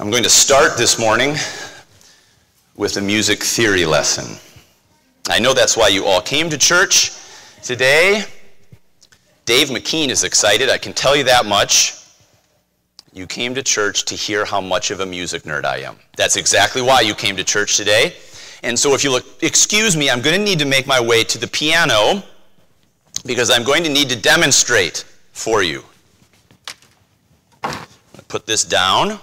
I'm going to start this morning with a music theory lesson. I know that's why you all came to church today. Dave McKean is excited, I can tell you that much. You came to church to hear how much of a music nerd I am. That's exactly why you came to church today. And so, if you'll excuse me, I'm going to need to make my way to the piano because I'm going to need to demonstrate for you. Put this down.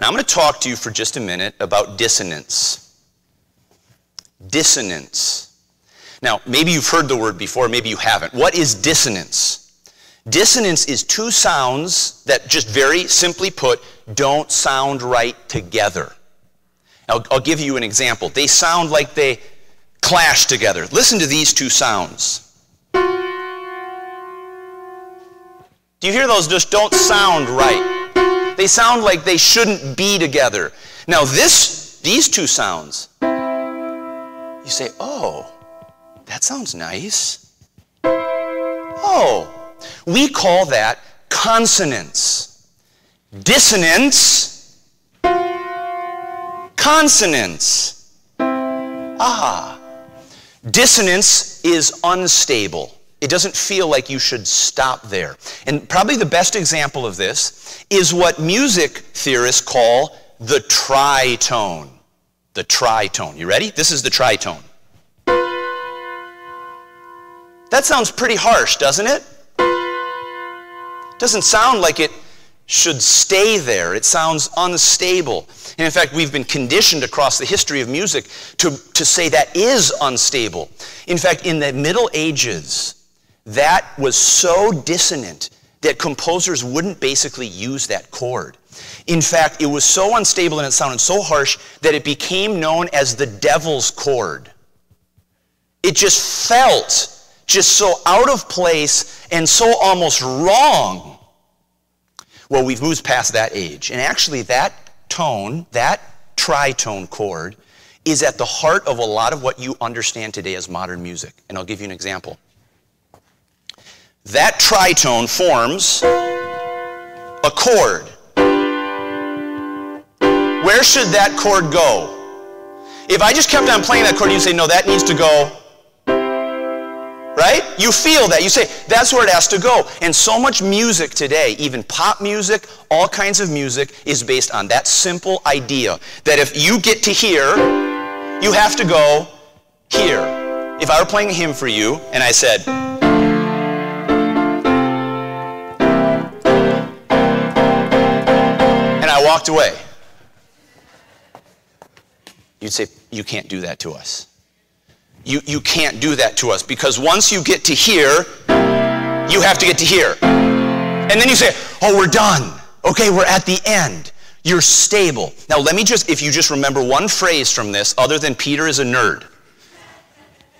And I'm going to talk to you for just a minute about dissonance. Dissonance. Now, maybe you've heard the word before, maybe you haven't. What is dissonance? Dissonance is two sounds that, just very simply put, don't sound right together. I'll, I'll give you an example. They sound like they clash together. Listen to these two sounds. Do you hear those just don't sound right? They sound like they shouldn't be together. Now this these two sounds you say, "Oh, that sounds nice." Oh, we call that consonance. Dissonance consonance. Ah. Dissonance is unstable. It doesn't feel like you should stop there. And probably the best example of this is what music theorists call the tritone. The tritone. You ready? This is the tritone. That sounds pretty harsh, doesn't it? Doesn't sound like it should stay there. It sounds unstable. And in fact, we've been conditioned across the history of music to, to say that is unstable. In fact, in the Middle Ages, that was so dissonant that composers wouldn't basically use that chord. In fact, it was so unstable and it sounded so harsh that it became known as the devil's chord. It just felt just so out of place and so almost wrong. Well, we've moved past that age. And actually, that tone, that tritone chord, is at the heart of a lot of what you understand today as modern music. And I'll give you an example. That tritone forms a chord. Where should that chord go? If I just kept on playing that chord, you'd say, no, that needs to go. Right? You feel that. You say, that's where it has to go. And so much music today, even pop music, all kinds of music, is based on that simple idea that if you get to here, you have to go here. If I were playing a hymn for you and I said, walked away. You'd say, You can't do that to us. You, you can't do that to us because once you get to here, you have to get to here. And then you say, Oh, we're done. Okay, we're at the end. You're stable. Now, let me just, if you just remember one phrase from this, other than Peter is a nerd,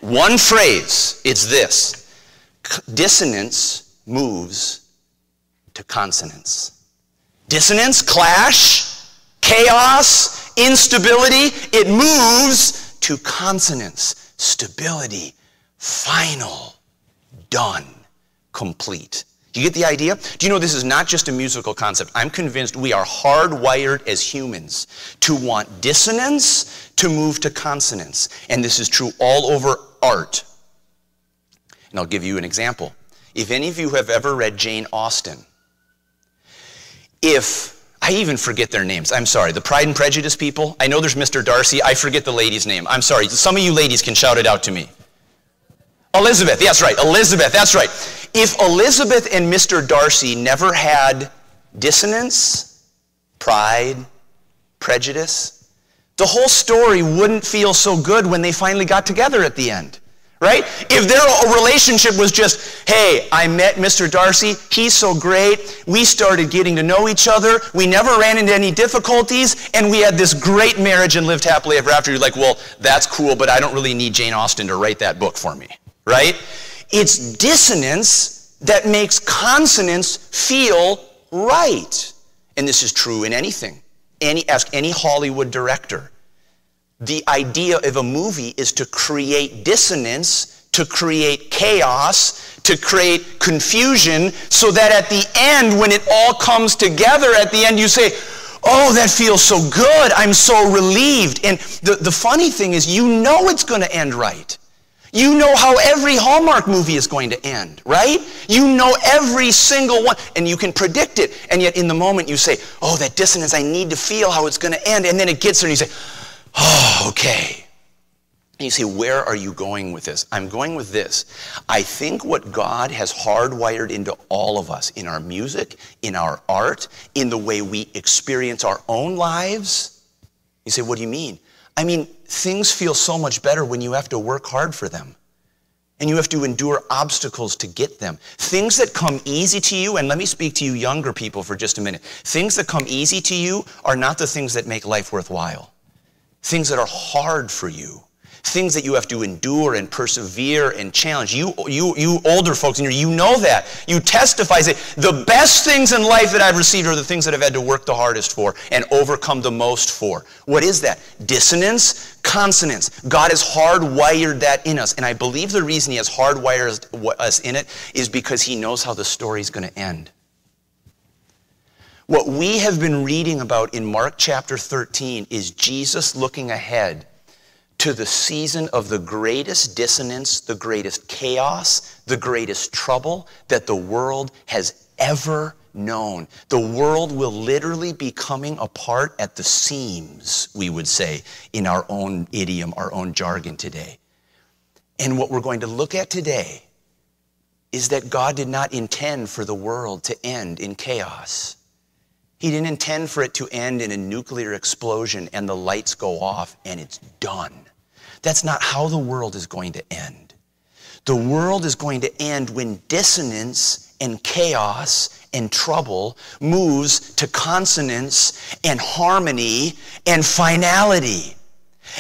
one phrase, it's this dissonance moves to consonance. Dissonance, clash, chaos, instability, it moves to consonance, stability, final, done, complete. Do you get the idea? Do you know this is not just a musical concept? I'm convinced we are hardwired as humans to want dissonance to move to consonance. And this is true all over art. And I'll give you an example. If any of you have ever read Jane Austen, if I even forget their names. I'm sorry. The Pride and Prejudice people. I know there's Mr. Darcy. I forget the lady's name. I'm sorry. Some of you ladies can shout it out to me. Elizabeth. That's right. Elizabeth. That's right. If Elizabeth and Mr. Darcy never had dissonance, pride, prejudice, the whole story wouldn't feel so good when they finally got together at the end right? If their relationship was just, hey, I met Mr. Darcy, he's so great, we started getting to know each other, we never ran into any difficulties, and we had this great marriage and lived happily ever after, you're like, well, that's cool, but I don't really need Jane Austen to write that book for me, right? It's dissonance that makes consonance feel right. And this is true in anything. Any, ask any Hollywood director the idea of a movie is to create dissonance, to create chaos, to create confusion, so that at the end, when it all comes together, at the end you say, oh, that feels so good. I'm so relieved. And the, the funny thing is, you know it's going to end right. You know how every Hallmark movie is going to end, right? You know every single one, and you can predict it. And yet, in the moment, you say, Oh, that dissonance, I need to feel how it's going to end. And then it gets there, and you say, Oh, okay. And you say, Where are you going with this? I'm going with this. I think what God has hardwired into all of us, in our music, in our art, in the way we experience our own lives. You say, What do you mean? I mean, things feel so much better when you have to work hard for them. And you have to endure obstacles to get them. Things that come easy to you, and let me speak to you younger people for just a minute. Things that come easy to you are not the things that make life worthwhile. Things that are hard for you things that you have to endure and persevere and challenge. You, you, you older folks in here, you know that. You testify, say, the best things in life that I've received are the things that I've had to work the hardest for and overcome the most for. What is that? Dissonance, consonance. God has hardwired that in us. And I believe the reason He has hardwired us in it is because He knows how the story is going to end. What we have been reading about in Mark chapter 13 is Jesus looking ahead to the season of the greatest dissonance, the greatest chaos, the greatest trouble that the world has ever known. The world will literally be coming apart at the seams, we would say, in our own idiom, our own jargon today. And what we're going to look at today is that God did not intend for the world to end in chaos. He didn't intend for it to end in a nuclear explosion and the lights go off and it's done. That's not how the world is going to end. The world is going to end when dissonance and chaos and trouble moves to consonance and harmony and finality.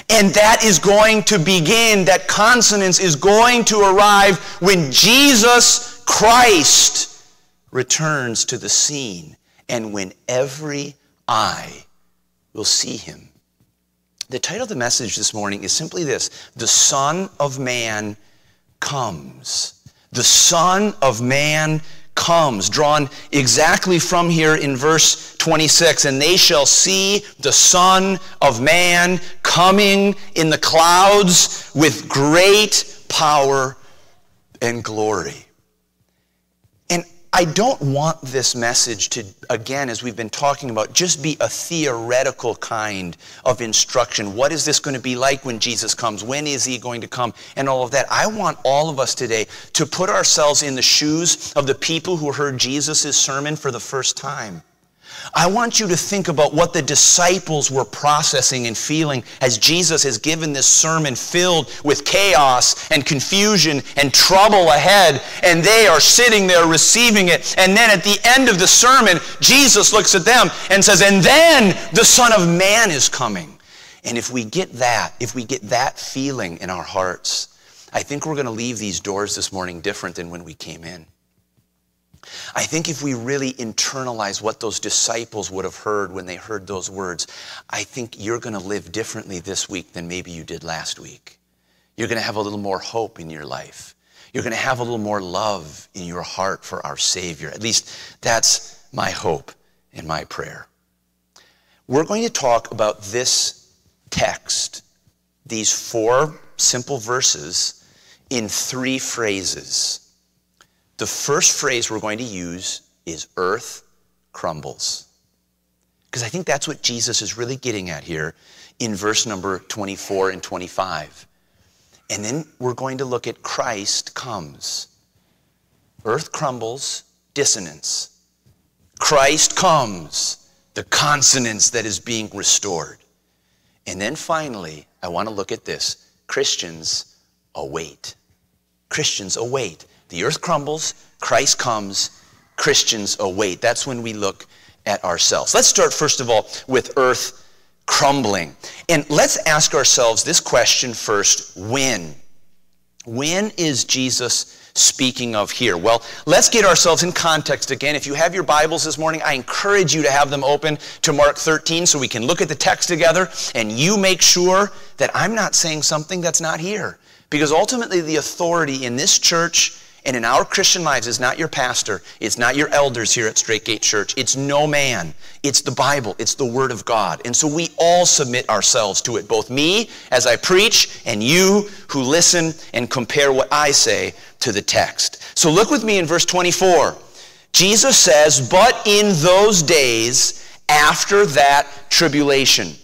And that is going to begin, that consonance is going to arrive when Jesus Christ returns to the scene and when every eye will see him. The title of the message this morning is simply this The Son of Man comes. The Son of Man comes, drawn exactly from here in verse 26. And they shall see the Son of Man coming in the clouds with great power and glory. I don't want this message to, again, as we've been talking about, just be a theoretical kind of instruction. What is this going to be like when Jesus comes? When is he going to come? And all of that. I want all of us today to put ourselves in the shoes of the people who heard Jesus' sermon for the first time. I want you to think about what the disciples were processing and feeling as Jesus has given this sermon filled with chaos and confusion and trouble ahead, and they are sitting there receiving it. And then at the end of the sermon, Jesus looks at them and says, And then the Son of Man is coming. And if we get that, if we get that feeling in our hearts, I think we're going to leave these doors this morning different than when we came in. I think if we really internalize what those disciples would have heard when they heard those words, I think you're going to live differently this week than maybe you did last week. You're going to have a little more hope in your life. You're going to have a little more love in your heart for our Savior. At least that's my hope and my prayer. We're going to talk about this text, these four simple verses, in three phrases. The first phrase we're going to use is earth crumbles. Because I think that's what Jesus is really getting at here in verse number 24 and 25. And then we're going to look at Christ comes. Earth crumbles, dissonance. Christ comes, the consonance that is being restored. And then finally, I want to look at this Christians await. Christians await. The earth crumbles, Christ comes, Christians await. That's when we look at ourselves. Let's start, first of all, with earth crumbling. And let's ask ourselves this question first when? When is Jesus speaking of here? Well, let's get ourselves in context again. If you have your Bibles this morning, I encourage you to have them open to Mark 13 so we can look at the text together and you make sure that I'm not saying something that's not here. Because ultimately, the authority in this church And in our Christian lives, it's not your pastor, it's not your elders here at Straight Gate Church, it's no man. It's the Bible, it's the Word of God. And so we all submit ourselves to it, both me as I preach and you who listen and compare what I say to the text. So look with me in verse 24. Jesus says, But in those days after that tribulation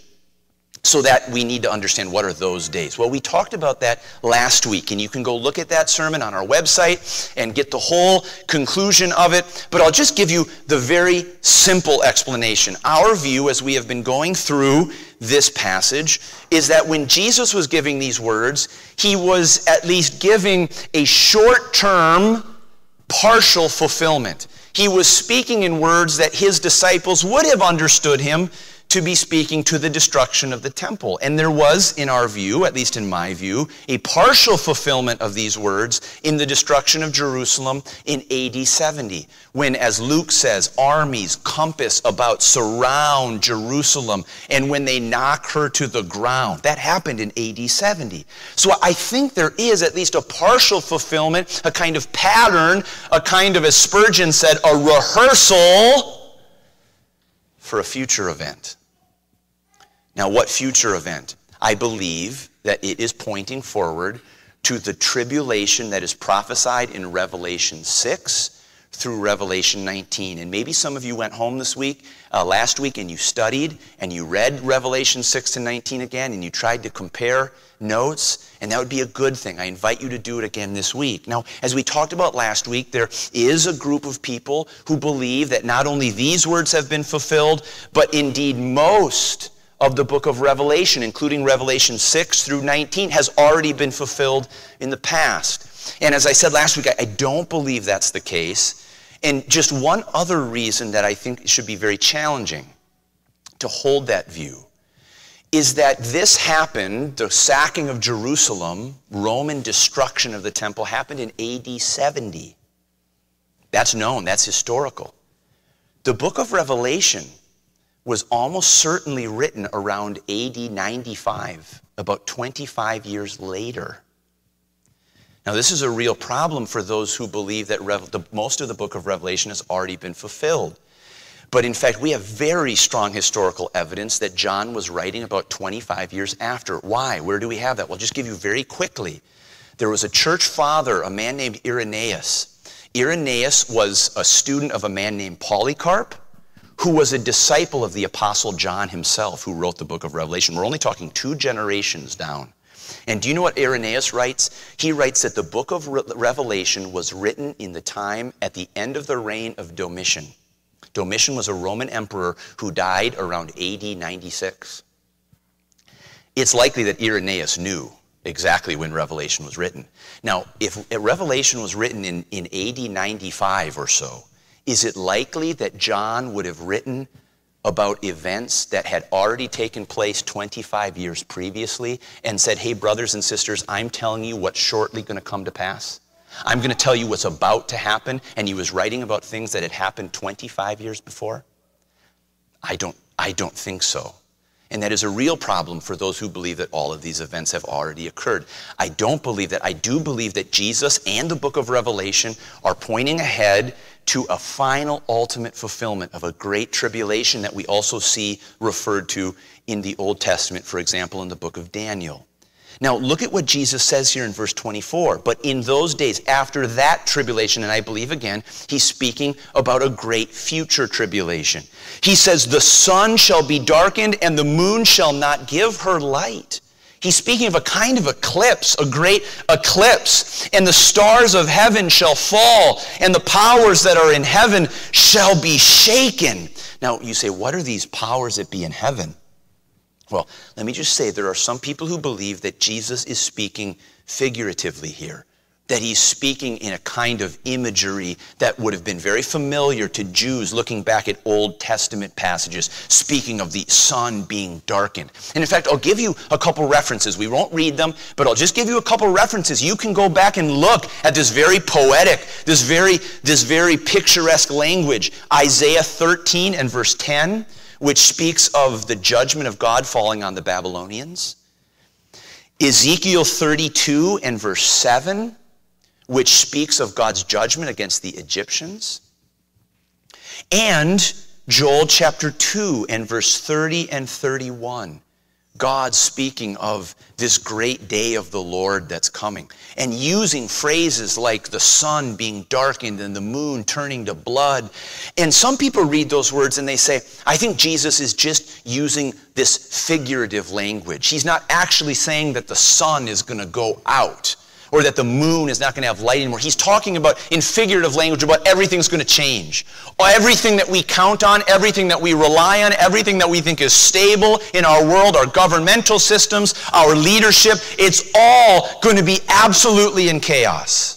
so that we need to understand what are those days. Well, we talked about that last week, and you can go look at that sermon on our website and get the whole conclusion of it. But I'll just give you the very simple explanation. Our view, as we have been going through this passage, is that when Jesus was giving these words, he was at least giving a short term, partial fulfillment. He was speaking in words that his disciples would have understood him to be speaking to the destruction of the temple. And there was, in our view, at least in my view, a partial fulfillment of these words in the destruction of Jerusalem in AD 70, when, as Luke says, armies compass about, surround Jerusalem, and when they knock her to the ground. That happened in AD 70. So I think there is at least a partial fulfillment, a kind of pattern, a kind of, as Spurgeon said, a rehearsal for a future event. Now, what future event? I believe that it is pointing forward to the tribulation that is prophesied in Revelation 6 through Revelation 19. And maybe some of you went home this week, uh, last week, and you studied and you read Revelation 6 to 19 again and you tried to compare notes, and that would be a good thing. I invite you to do it again this week. Now, as we talked about last week, there is a group of people who believe that not only these words have been fulfilled, but indeed most of the book of Revelation, including Revelation 6 through 19, has already been fulfilled in the past. And as I said last week, I don't believe that's the case. And just one other reason that I think should be very challenging to hold that view is that this happened, the sacking of Jerusalem, Roman destruction of the temple, happened in AD 70. That's known, that's historical. The book of Revelation was almost certainly written around AD 95, about 25 years later. Now, this is a real problem for those who believe that the, most of the book of Revelation has already been fulfilled. But in fact, we have very strong historical evidence that John was writing about 25 years after. Why? Where do we have that? Well, just give you very quickly. There was a church father, a man named Irenaeus. Irenaeus was a student of a man named Polycarp, who was a disciple of the Apostle John himself, who wrote the book of Revelation. We're only talking two generations down. And do you know what Irenaeus writes? He writes that the book of Revelation was written in the time at the end of the reign of Domitian. Domitian was a Roman emperor who died around AD 96. It's likely that Irenaeus knew exactly when Revelation was written. Now, if Revelation was written in, in AD 95 or so, is it likely that John would have written about events that had already taken place 25 years previously and said, hey, brothers and sisters, I'm telling you what's shortly going to come to pass? I'm going to tell you what's about to happen, and he was writing about things that had happened 25 years before? I don't, I don't think so. And that is a real problem for those who believe that all of these events have already occurred. I don't believe that. I do believe that Jesus and the book of Revelation are pointing ahead to a final ultimate fulfillment of a great tribulation that we also see referred to in the Old Testament, for example, in the book of Daniel. Now, look at what Jesus says here in verse 24. But in those days, after that tribulation, and I believe again, he's speaking about a great future tribulation. He says, The sun shall be darkened, and the moon shall not give her light. He's speaking of a kind of eclipse, a great eclipse. And the stars of heaven shall fall, and the powers that are in heaven shall be shaken. Now, you say, What are these powers that be in heaven? Well, let me just say there are some people who believe that Jesus is speaking figuratively here, that he's speaking in a kind of imagery that would have been very familiar to Jews looking back at Old Testament passages, speaking of the sun being darkened. And in fact, I'll give you a couple references. We won't read them, but I'll just give you a couple references. You can go back and look at this very poetic, this very, this very picturesque language. Isaiah 13 and verse 10 which speaks of the judgment of God falling on the Babylonians. Ezekiel 32 and verse 7, which speaks of God's judgment against the Egyptians, and Joel chapter 2 and verse 30 and 31. God speaking of this great day of the Lord that's coming and using phrases like the sun being darkened and the moon turning to blood. And some people read those words and they say, I think Jesus is just using this figurative language. He's not actually saying that the sun is going to go out or that the moon is not going to have light anymore. He's talking about, in figurative language, about everything's going to change. Everything that we count on, everything that we rely on, everything that we think is stable in our world, our governmental systems, our leadership, it's all going to be absolutely in chaos.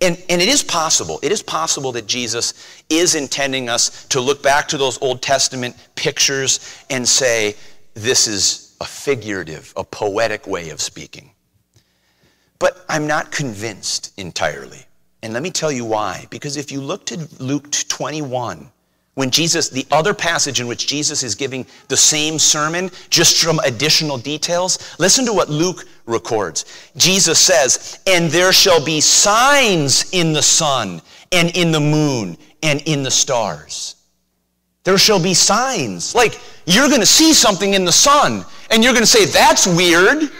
And, and it is possible, it is possible that Jesus is intending us to look back to those Old Testament pictures and say, this is a figurative, a poetic way of speaking. But I'm not convinced entirely. And let me tell you why. Because if you look to Luke 21, when Jesus, the other passage in which Jesus is giving the same sermon, just from additional details, listen to what Luke records. Jesus says, And there shall be signs in the sun, and in the moon, and in the stars. There shall be signs. Like, you're going to see something in the sun, and you're going to say, That's weird.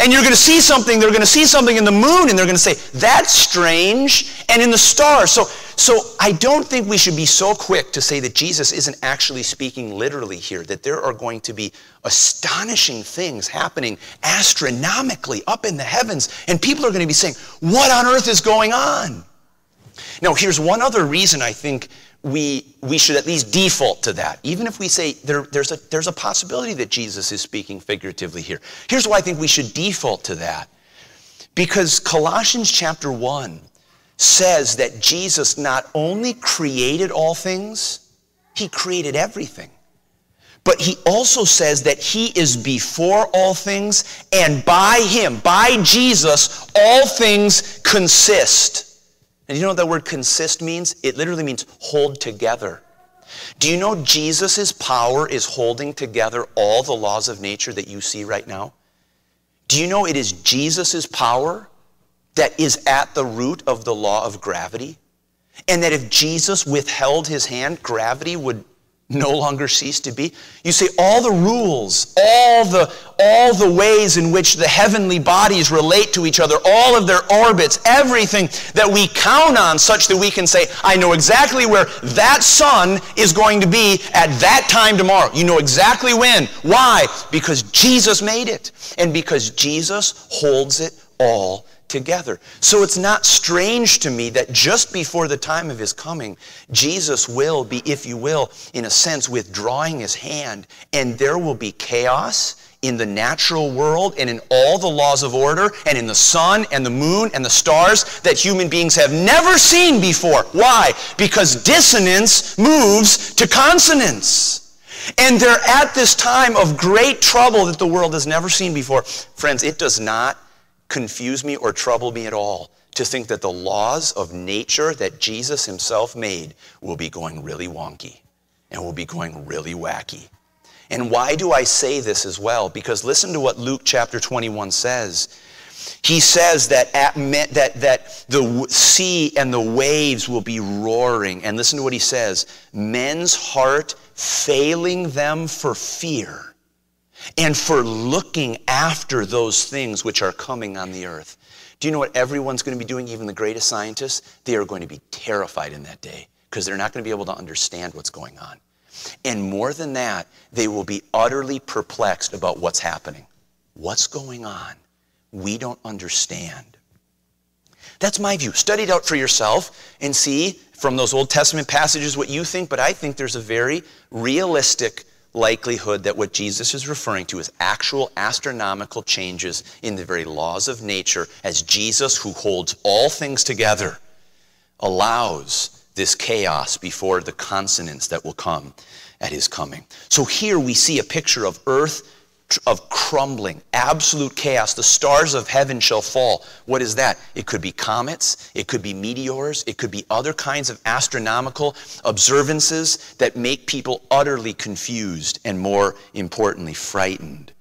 And you're going to see something, they're going to see something in the moon, and they're going to say, that's strange, and in the stars. So, so I don't think we should be so quick to say that Jesus isn't actually speaking literally here, that there are going to be astonishing things happening astronomically up in the heavens, and people are going to be saying, what on earth is going on? Now, here's one other reason I think we, we should at least default to that, even if we say there, there's, a, there's a possibility that Jesus is speaking figuratively here. Here's why I think we should default to that. Because Colossians chapter 1 says that Jesus not only created all things, he created everything. But he also says that he is before all things, and by him, by Jesus, all things consist. And you know what that word consist means? It literally means hold together. Do you know Jesus' power is holding together all the laws of nature that you see right now? Do you know it is Jesus' power that is at the root of the law of gravity? And that if Jesus withheld his hand, gravity would no longer cease to be. You see, all the rules, all the, all the ways in which the heavenly bodies relate to each other, all of their orbits, everything that we count on such that we can say, I know exactly where that sun is going to be at that time tomorrow. You know exactly when. Why? Because Jesus made it. And because Jesus holds it all together. So it's not strange to me that just before the time of his coming, Jesus will be, if you will, in a sense, withdrawing his hand, and there will be chaos in the natural world and in all the laws of order and in the sun and the moon and the stars that human beings have never seen before. Why? Because dissonance moves to consonance. And they're at this time of great trouble that the world has never seen before. Friends, it does not confuse me or trouble me at all to think that the laws of nature that Jesus himself made will be going really wonky and will be going really wacky. And why do I say this as well? Because listen to what Luke chapter 21 says. He says that, at, that, that the sea and the waves will be roaring. And listen to what he says men's heart failing them for fear and for looking after those things which are coming on the earth. Do you know what everyone's going to be doing, even the greatest scientists? They are going to be terrified in that day because they're not going to be able to understand what's going on. And more than that, they will be utterly perplexed about what's happening. What's going on? We don't understand. That's my view. Study it out for yourself and see from those Old Testament passages what you think, but I think there's a very realistic likelihood that what Jesus is referring to is actual astronomical changes in the very laws of nature as Jesus, who holds all things together, allows this chaos before the consonance that will come at his coming. So here we see a picture of earth of crumbling, absolute chaos. The stars of heaven shall fall. What is that? It could be comets, it could be meteors, it could be other kinds of astronomical observances that make people utterly confused and, more importantly, frightened.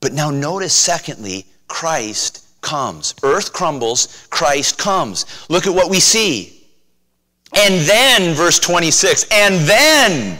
But now notice, secondly, Christ comes. Earth crumbles, Christ comes. Look at what we see. And then, verse 26, and then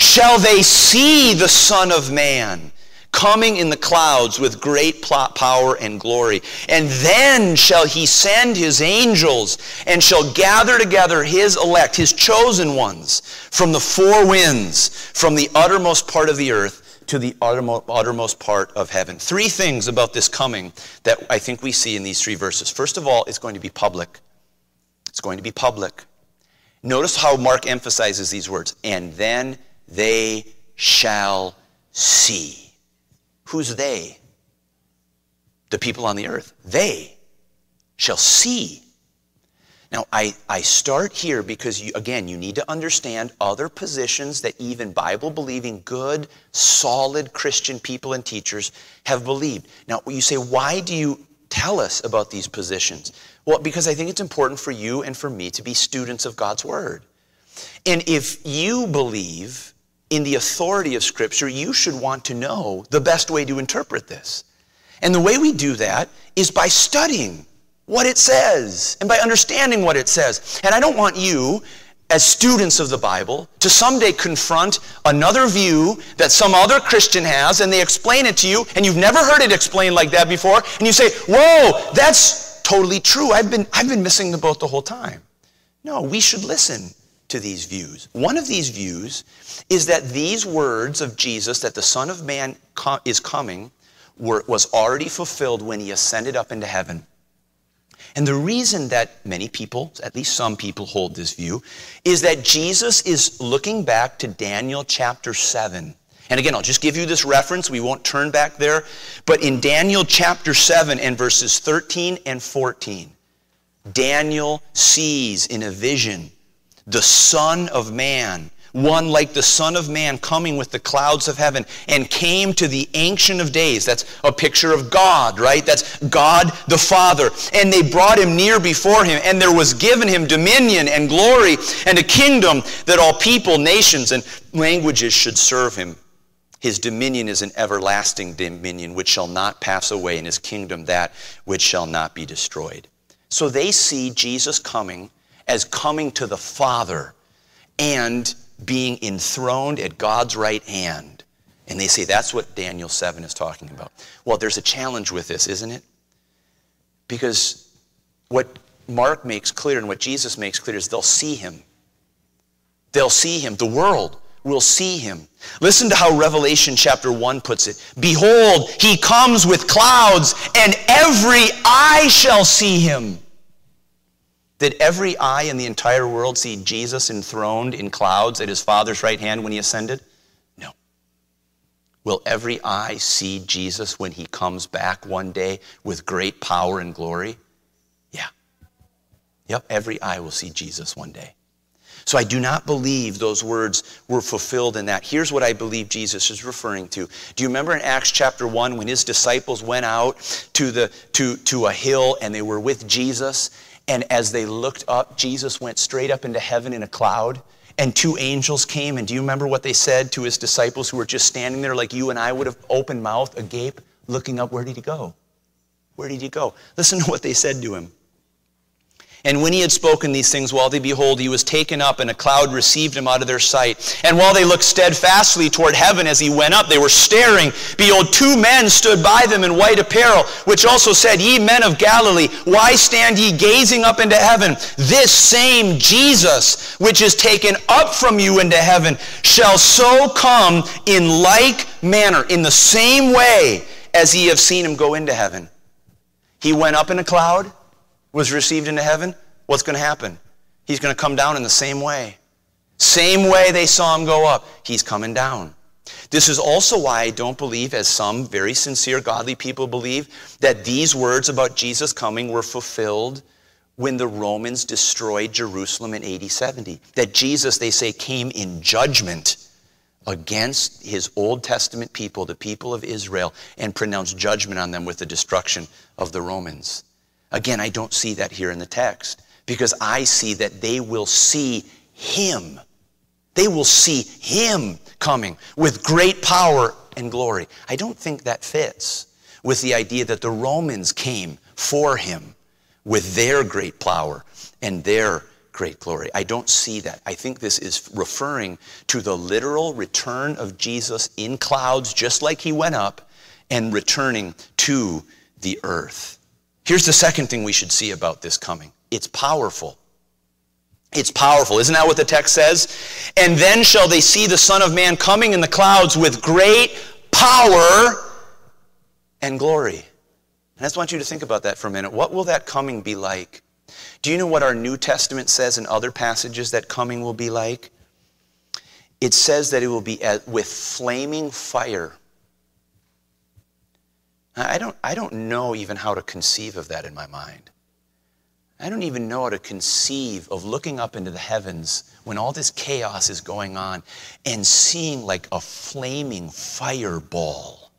shall they see the Son of Man coming in the clouds with great power and glory. And then shall he send his angels and shall gather together his elect, his chosen ones, from the four winds, from the uttermost part of the earth to the uttermost part of heaven. Three things about this coming that I think we see in these three verses. First of all, it's going to be public. It's going to be public. Notice how Mark emphasizes these words, and then they shall see. Who's they? The people on the earth. They shall see. Now, I, I start here because, you, again, you need to understand other positions that even Bible believing, good, solid Christian people and teachers have believed. Now, you say, why do you tell us about these positions? Well, because I think it's important for you and for me to be students of God's Word. And if you believe in the authority of Scripture, you should want to know the best way to interpret this. And the way we do that is by studying what it says and by understanding what it says. And I don't want you, as students of the Bible, to someday confront another view that some other Christian has and they explain it to you and you've never heard it explained like that before and you say, Whoa, that's totally true. I've been, I've been missing the boat the whole time. No, we should listen to these views. One of these views is that these words of Jesus, that the Son of Man is coming, were, was already fulfilled when he ascended up into heaven. And the reason that many people, at least some people, hold this view is that Jesus is looking back to Daniel chapter 7. And again, I'll just give you this reference. We won't turn back there. But in Daniel chapter 7 and verses 13 and 14, Daniel sees in a vision the Son of Man, one like the Son of Man coming with the clouds of heaven, and came to the Ancient of Days. That's a picture of God, right? That's God the Father. And they brought him near before him, and there was given him dominion and glory and a kingdom that all people, nations, and languages should serve him. His dominion is an everlasting dominion which shall not pass away, and his kingdom that which shall not be destroyed. So they see Jesus coming as coming to the Father and being enthroned at God's right hand. And they say that's what Daniel 7 is talking about. Well, there's a challenge with this, isn't it? Because what Mark makes clear and what Jesus makes clear is they'll see him. They'll see him. The world will see him. Listen to how Revelation chapter 1 puts it. Behold, he comes with clouds, and every eye shall see him did every eye in the entire world see Jesus enthroned in clouds at his Father's right hand when he ascended? No. Will every eye see Jesus when he comes back one day with great power and glory? Yeah. Yep, every eye will see Jesus one day. So I do not believe those words were fulfilled in that. Here's what I believe Jesus is referring to. Do you remember in Acts chapter 1 when his disciples went out to, the, to, to a hill and they were with Jesus and as they looked up, Jesus went straight up into heaven in a cloud. And two angels came. And do you remember what they said to his disciples who were just standing there like you and I would have open mouth, agape, looking up? Where did he go? Where did he go? Listen to what they said to him. And when he had spoken these things, while they behold, he was taken up, and a cloud received him out of their sight. And while they looked steadfastly toward heaven as he went up, they were staring. Behold, two men stood by them in white apparel, which also said, Ye men of Galilee, why stand ye gazing up into heaven? This same Jesus, which is taken up from you into heaven, shall so come in like manner, in the same way as ye have seen him go into heaven. He went up in a cloud was received into heaven, what's going to happen? He's going to come down in the same way. Same way they saw him go up, he's coming down. This is also why I don't believe, as some very sincere, godly people believe, that these words about Jesus coming were fulfilled when the Romans destroyed Jerusalem in AD 70. That Jesus, they say, came in judgment against his Old Testament people, the people of Israel, and pronounced judgment on them with the destruction of the Romans. Again, I don't see that here in the text because I see that they will see him. They will see him coming with great power and glory. I don't think that fits with the idea that the Romans came for him with their great power and their great glory. I don't see that. I think this is referring to the literal return of Jesus in clouds, just like he went up, and returning to the earth. Here's the second thing we should see about this coming it's powerful. It's powerful. Isn't that what the text says? And then shall they see the Son of Man coming in the clouds with great power and glory. And I just want you to think about that for a minute. What will that coming be like? Do you know what our New Testament says in other passages that coming will be like? It says that it will be with flaming fire. I don't, I don't know even how to conceive of that in my mind. I don't even know how to conceive of looking up into the heavens when all this chaos is going on and seeing like a flaming fireball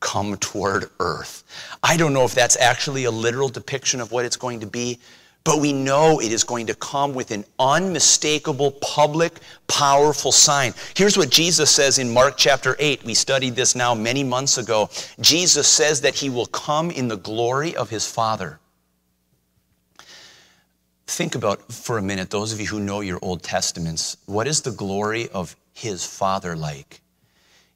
come toward earth. I don't know if that's actually a literal depiction of what it's going to be, but we know it is going to come with an unmistakable, public, powerful sign. Here's what Jesus says in Mark chapter 8. We studied this now many months ago. Jesus says that he will come in the glory of his Father. Think about for a minute, those of you who know your Old Testaments, what is the glory of his Father like?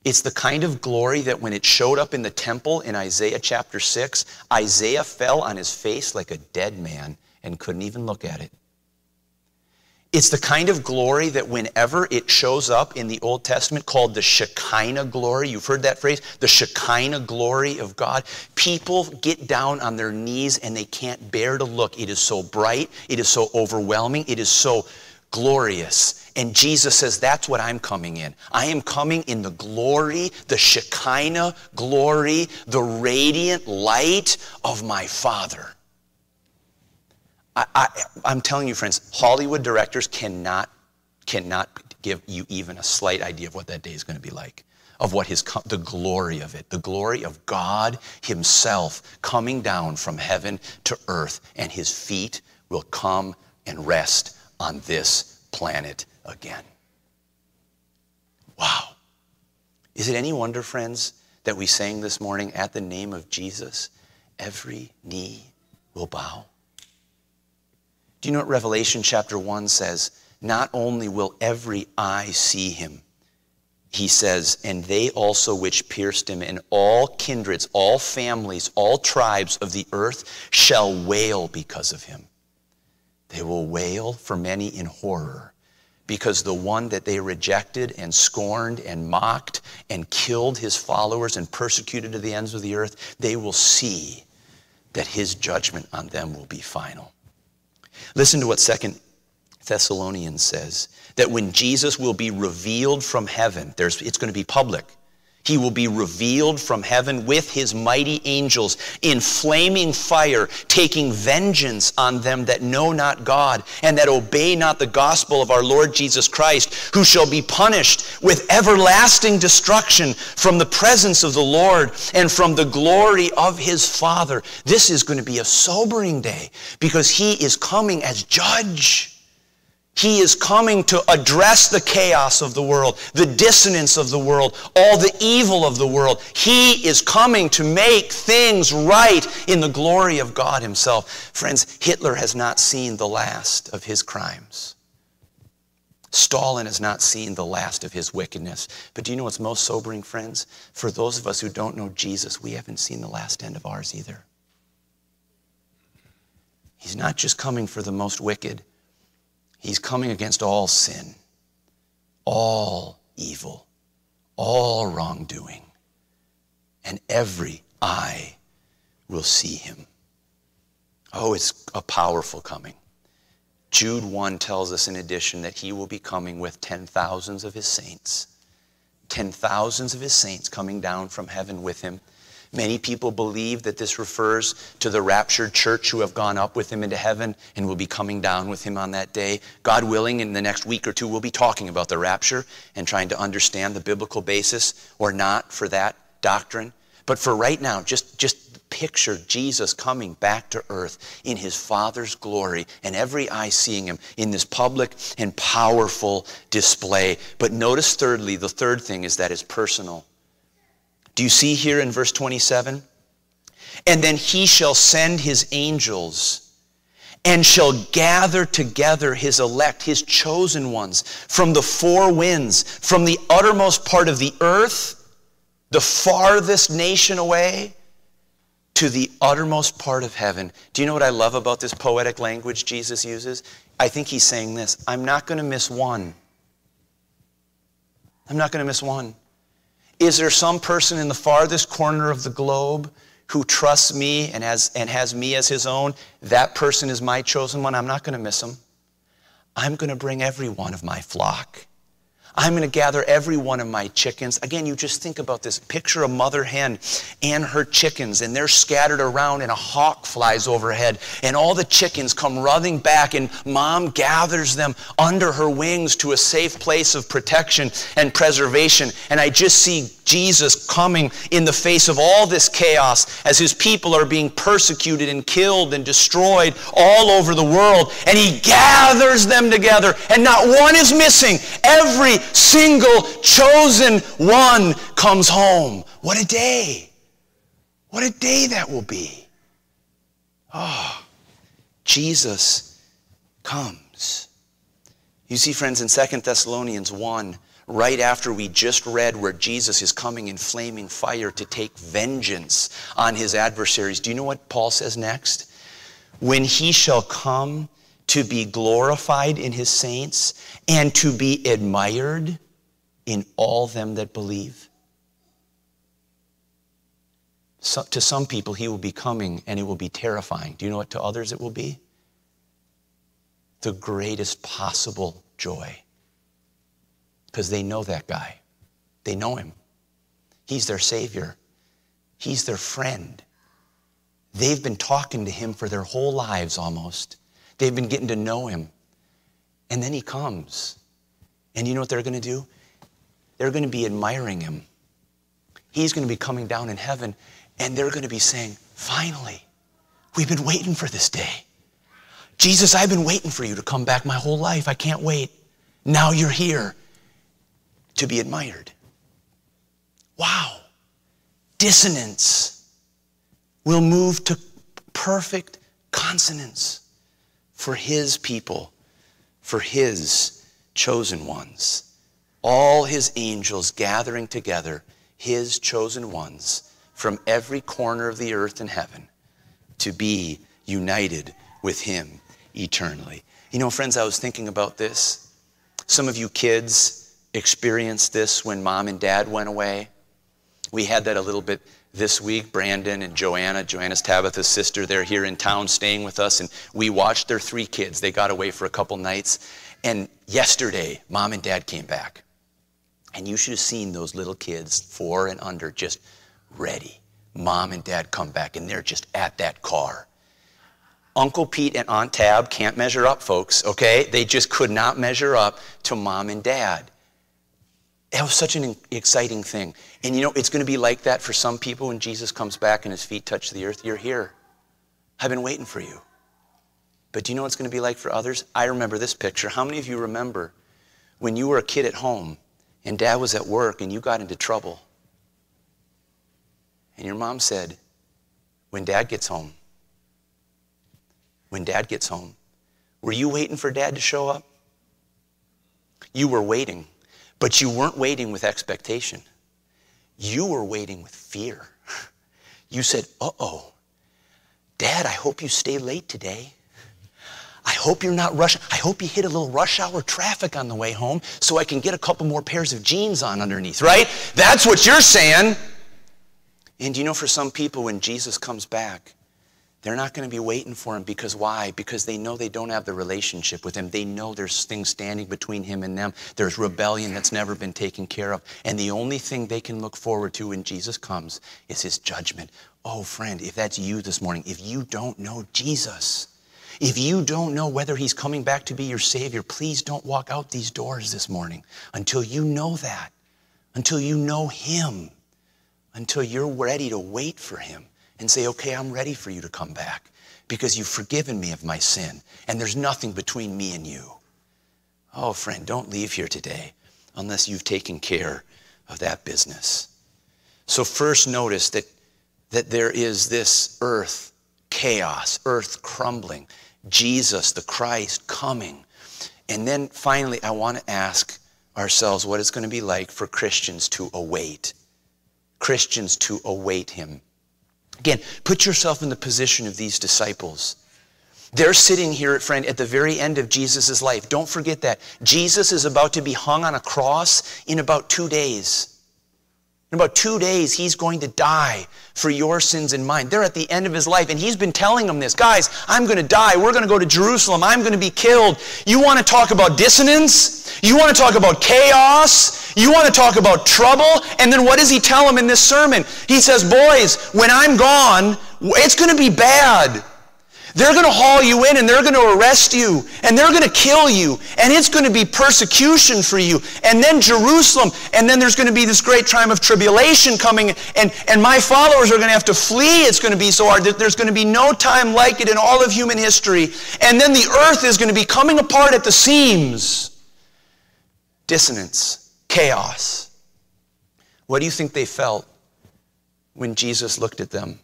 It's the kind of glory that when it showed up in the temple in Isaiah chapter 6, Isaiah fell on his face like a dead man and couldn't even look at it. It's the kind of glory that whenever it shows up in the Old Testament called the Shekinah glory, you've heard that phrase, the Shekinah glory of God, people get down on their knees and they can't bear to look. It is so bright, it is so overwhelming, it is so glorious. And Jesus says, That's what I'm coming in. I am coming in the glory, the Shekinah glory, the radiant light of my Father. I, am telling you, friends, Hollywood directors cannot, cannot give you even a slight idea of what that day is going to be like, of what his, the glory of it, the glory of God himself coming down from heaven to earth, and his feet will come and rest on this planet again. Wow. Is it any wonder, friends, that we sang this morning, at the name of Jesus, every knee will bow? Do you know what Revelation chapter 1 says? Not only will every eye see him, he says, and they also which pierced him, and all kindreds, all families, all tribes of the earth shall wail because of him. They will wail for many in horror because the one that they rejected and scorned and mocked and killed his followers and persecuted to the ends of the earth, they will see that his judgment on them will be final. Listen to what Second Thessalonians says that when Jesus will be revealed from heaven, there's, it's going to be public. He will be revealed from heaven with his mighty angels in flaming fire, taking vengeance on them that know not God and that obey not the gospel of our Lord Jesus Christ, who shall be punished with everlasting destruction from the presence of the Lord and from the glory of his Father. This is going to be a sobering day because he is coming as judge. He is coming to address the chaos of the world, the dissonance of the world, all the evil of the world. He is coming to make things right in the glory of God Himself. Friends, Hitler has not seen the last of his crimes. Stalin has not seen the last of his wickedness. But do you know what's most sobering, friends? For those of us who don't know Jesus, we haven't seen the last end of ours either. He's not just coming for the most wicked. He's coming against all sin, all evil, all wrongdoing, and every eye will see him. Oh, it's a powerful coming. Jude 1 tells us, in addition, that he will be coming with ten thousands of his saints. Ten thousands of his saints coming down from heaven with him Many people believe that this refers to the raptured church who have gone up with him into heaven and will be coming down with him on that day. God willing, in the next week or two, we'll be talking about the rapture and trying to understand the biblical basis or not for that doctrine. But for right now, just, just picture Jesus coming back to earth in his Father's glory and every eye seeing him in this public and powerful display. But notice, thirdly, the third thing is that it's personal. Do you see here in verse 27? And then he shall send his angels and shall gather together his elect, his chosen ones, from the four winds, from the uttermost part of the earth, the farthest nation away, to the uttermost part of heaven. Do you know what I love about this poetic language Jesus uses? I think he's saying this I'm not going to miss one. I'm not going to miss one. Is there some person in the farthest corner of the globe who trusts me and has, and has me as his own? That person is my chosen one. I'm not going to miss him. I'm going to bring every one of my flock. I'm going to gather every one of my chickens. Again, you just think about this. Picture a mother hen and her chickens, and they're scattered around, and a hawk flies overhead, and all the chickens come running back, and mom gathers them under her wings to a safe place of protection and preservation. And I just see Jesus coming in the face of all this chaos as his people are being persecuted and killed and destroyed all over the world. And he gathers them together, and not one is missing. Every single chosen one comes home. What a day! What a day that will be. Oh, Jesus comes. You see, friends, in Second Thessalonians 1, right after we just read where Jesus is coming in flaming fire to take vengeance on his adversaries, do you know what Paul says next? When he shall come to be glorified in his saints and to be admired in all them that believe. So, to some people, he will be coming and it will be terrifying. Do you know what to others it will be? The greatest possible joy because they know that guy. They know him. He's their Savior, He's their friend. They've been talking to Him for their whole lives almost. They've been getting to know Him. And then He comes. And you know what they're going to do? They're going to be admiring Him. He's going to be coming down in heaven, and they're going to be saying, Finally, we've been waiting for this day. Jesus, I've been waiting for you to come back my whole life. I can't wait. Now you're here to be admired. Wow. Dissonance will move to perfect consonance for his people, for his chosen ones. All his angels gathering together, his chosen ones from every corner of the earth and heaven to be united with him eternally. You know, friends, I was thinking about this. Some of you kids, experienced this when mom and dad went away. We had that a little bit this week. Brandon and Joanna, Joanna's Tabitha's sister, they're here in town staying with us, and we watched their three kids. They got away for a couple nights. And yesterday, mom and dad came back. And you should have seen those little kids, four and under, just ready. Mom and dad come back, and they're just at that car. Uncle Pete and Aunt Tab can't measure up, folks, okay? They just could not measure up to mom and dad. That was such an exciting thing. And you know, it's going to be like that for some people when Jesus comes back and his feet touch the earth. You're here. I've been waiting for you. But do you know what it's going to be like for others? I remember this picture. How many of you remember when you were a kid at home and dad was at work and you got into trouble? And your mom said, When dad gets home, when dad gets home, were you waiting for dad to show up? You were waiting but you weren't waiting with expectation. You were waiting with fear. You said, uh oh, Dad, I hope you stay late today. I hope you're not rushing. I hope you hit a little rush hour traffic on the way home so I can get a couple more pairs of jeans on underneath, right? That's what you're saying. And you know, for some people, when Jesus comes back, they're not going to be waiting for him because why? Because they know they don't have the relationship with him. They know there's things standing between him and them. There's rebellion that's never been taken care of. And the only thing they can look forward to when Jesus comes is his judgment. Oh, friend, if that's you this morning, if you don't know Jesus, if you don't know whether he's coming back to be your Savior, please don't walk out these doors this morning until you know that, until you know him, until you're ready to wait for him and say, okay, I'm ready for you to come back because you've forgiven me of my sin and there's nothing between me and you. Oh, friend, don't leave here today unless you've taken care of that business. So, first, notice that that there is this earth chaos, earth crumbling, Jesus, the Christ, coming. And then finally, I want to ask ourselves what it's going to be like for Christians to await. Christians to await him. Again, put yourself in the position of these disciples. They're sitting here, friend, at the very end of Jesus' life. Don't forget that. Jesus is about to be hung on a cross in about two days. In about two days, he's going to die for your sins and mine. They're at the end of his life, and he's been telling them this guys, I'm going to die. We're going to go to Jerusalem. I'm going to be killed. You want to talk about dissonance? You want to talk about chaos? You want to talk about trouble? And then what does he tell them in this sermon? He says, Boys, when I'm gone, it's going to be bad. They're going to haul you in and they're going to arrest you and they're going to kill you and it's going to be persecution for you. And then Jerusalem and then there's going to be this great time of tribulation coming and, and my followers are going to have to flee. It's going to be so hard. That There's going to be no time like it in all of human history. And then the earth is going to be coming apart at the seams. Dissonance, chaos. What do you think they felt when Jesus looked at them?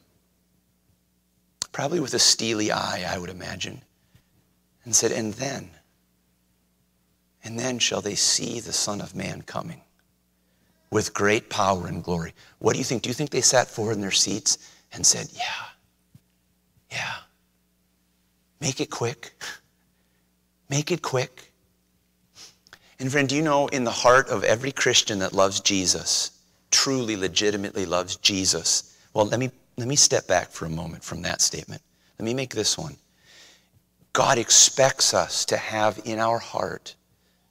probably with a steely eye, I would imagine, and said, And then, and then shall they see the Son of Man coming with great power and glory. What do you think? Do you think they sat forward in their seats and said, Yeah, yeah, make it quick, make it quick? And friend, do you know in the heart of every Christian that loves Jesus, truly, legitimately loves Jesus? Well, let me let me step back for a moment from that statement. Let me make this one. God expects us to have in our heart,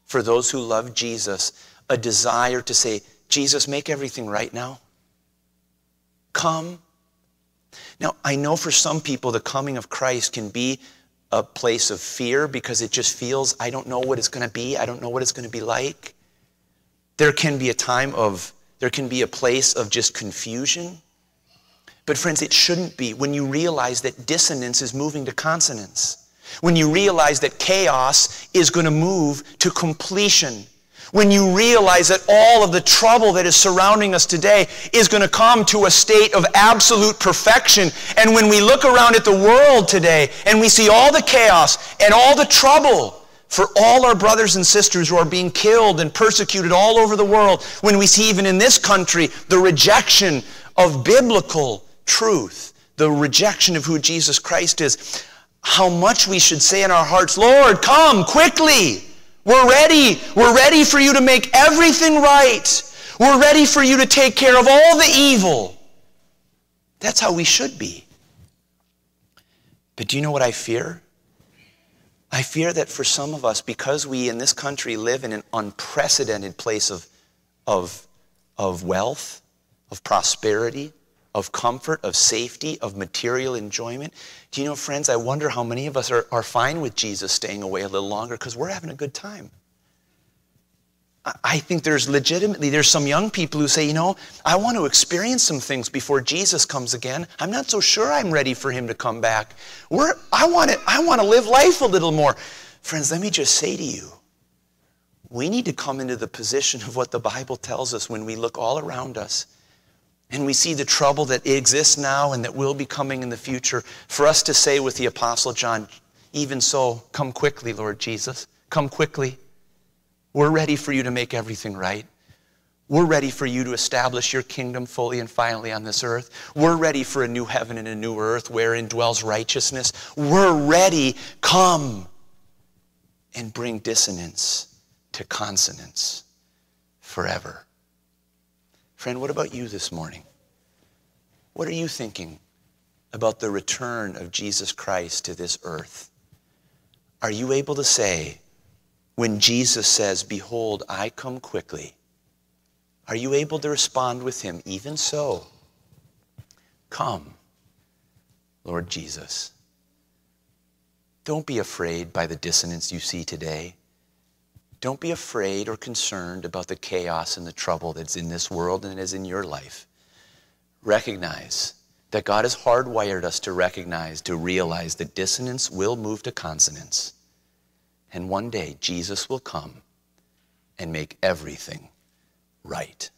for those who love Jesus, a desire to say, Jesus, make everything right now. Come. Now, I know for some people the coming of Christ can be a place of fear because it just feels, I don't know what it's going to be. I don't know what it's going to be like. There can be a time of, there can be a place of just confusion. But, friends, it shouldn't be when you realize that dissonance is moving to consonance, when you realize that chaos is going to move to completion, when you realize that all of the trouble that is surrounding us today is going to come to a state of absolute perfection. And when we look around at the world today and we see all the chaos and all the trouble, for all our brothers and sisters who are being killed and persecuted all over the world, when we see even in this country the rejection of biblical truth, the rejection of who Jesus Christ is, how much we should say in our hearts, Lord, come quickly. We're ready. We're ready for you to make everything right. We're ready for you to take care of all the evil. That's how we should be. But do you know what I fear? I fear that for some of us, because we in this country live in an unprecedented place of, of, of wealth, of prosperity, of comfort, of safety, of material enjoyment. Do you know, friends, I wonder how many of us are, are fine with Jesus staying away a little longer because we're having a good time. I think there's legitimately, there's some young people who say, you know, I want to experience some things before Jesus comes again. I'm not so sure I'm ready for him to come back. We're, I, want to, I want to live life a little more. Friends, let me just say to you, we need to come into the position of what the Bible tells us when we look all around us and we see the trouble that exists now and that will be coming in the future, for us to say with the Apostle John, even so, come quickly, Lord Jesus. Come quickly. We're ready for you to make everything right. We're ready for you to establish your kingdom fully and finally on this earth. We're ready for a new heaven and a new earth wherein dwells righteousness. We're ready. Come and bring dissonance to consonance forever. Friend, what about you this morning? What are you thinking about the return of Jesus Christ to this earth? Are you able to say, when Jesus says, Behold, I come quickly, are you able to respond with him, even so? Come, Lord Jesus. Don't be afraid by the dissonance you see today. Don't be afraid or concerned about the chaos and the trouble that's in this world and is in your life. Recognize that God has hardwired us to recognize, to realize that dissonance will move to consonance. And one day, Jesus will come and make everything right.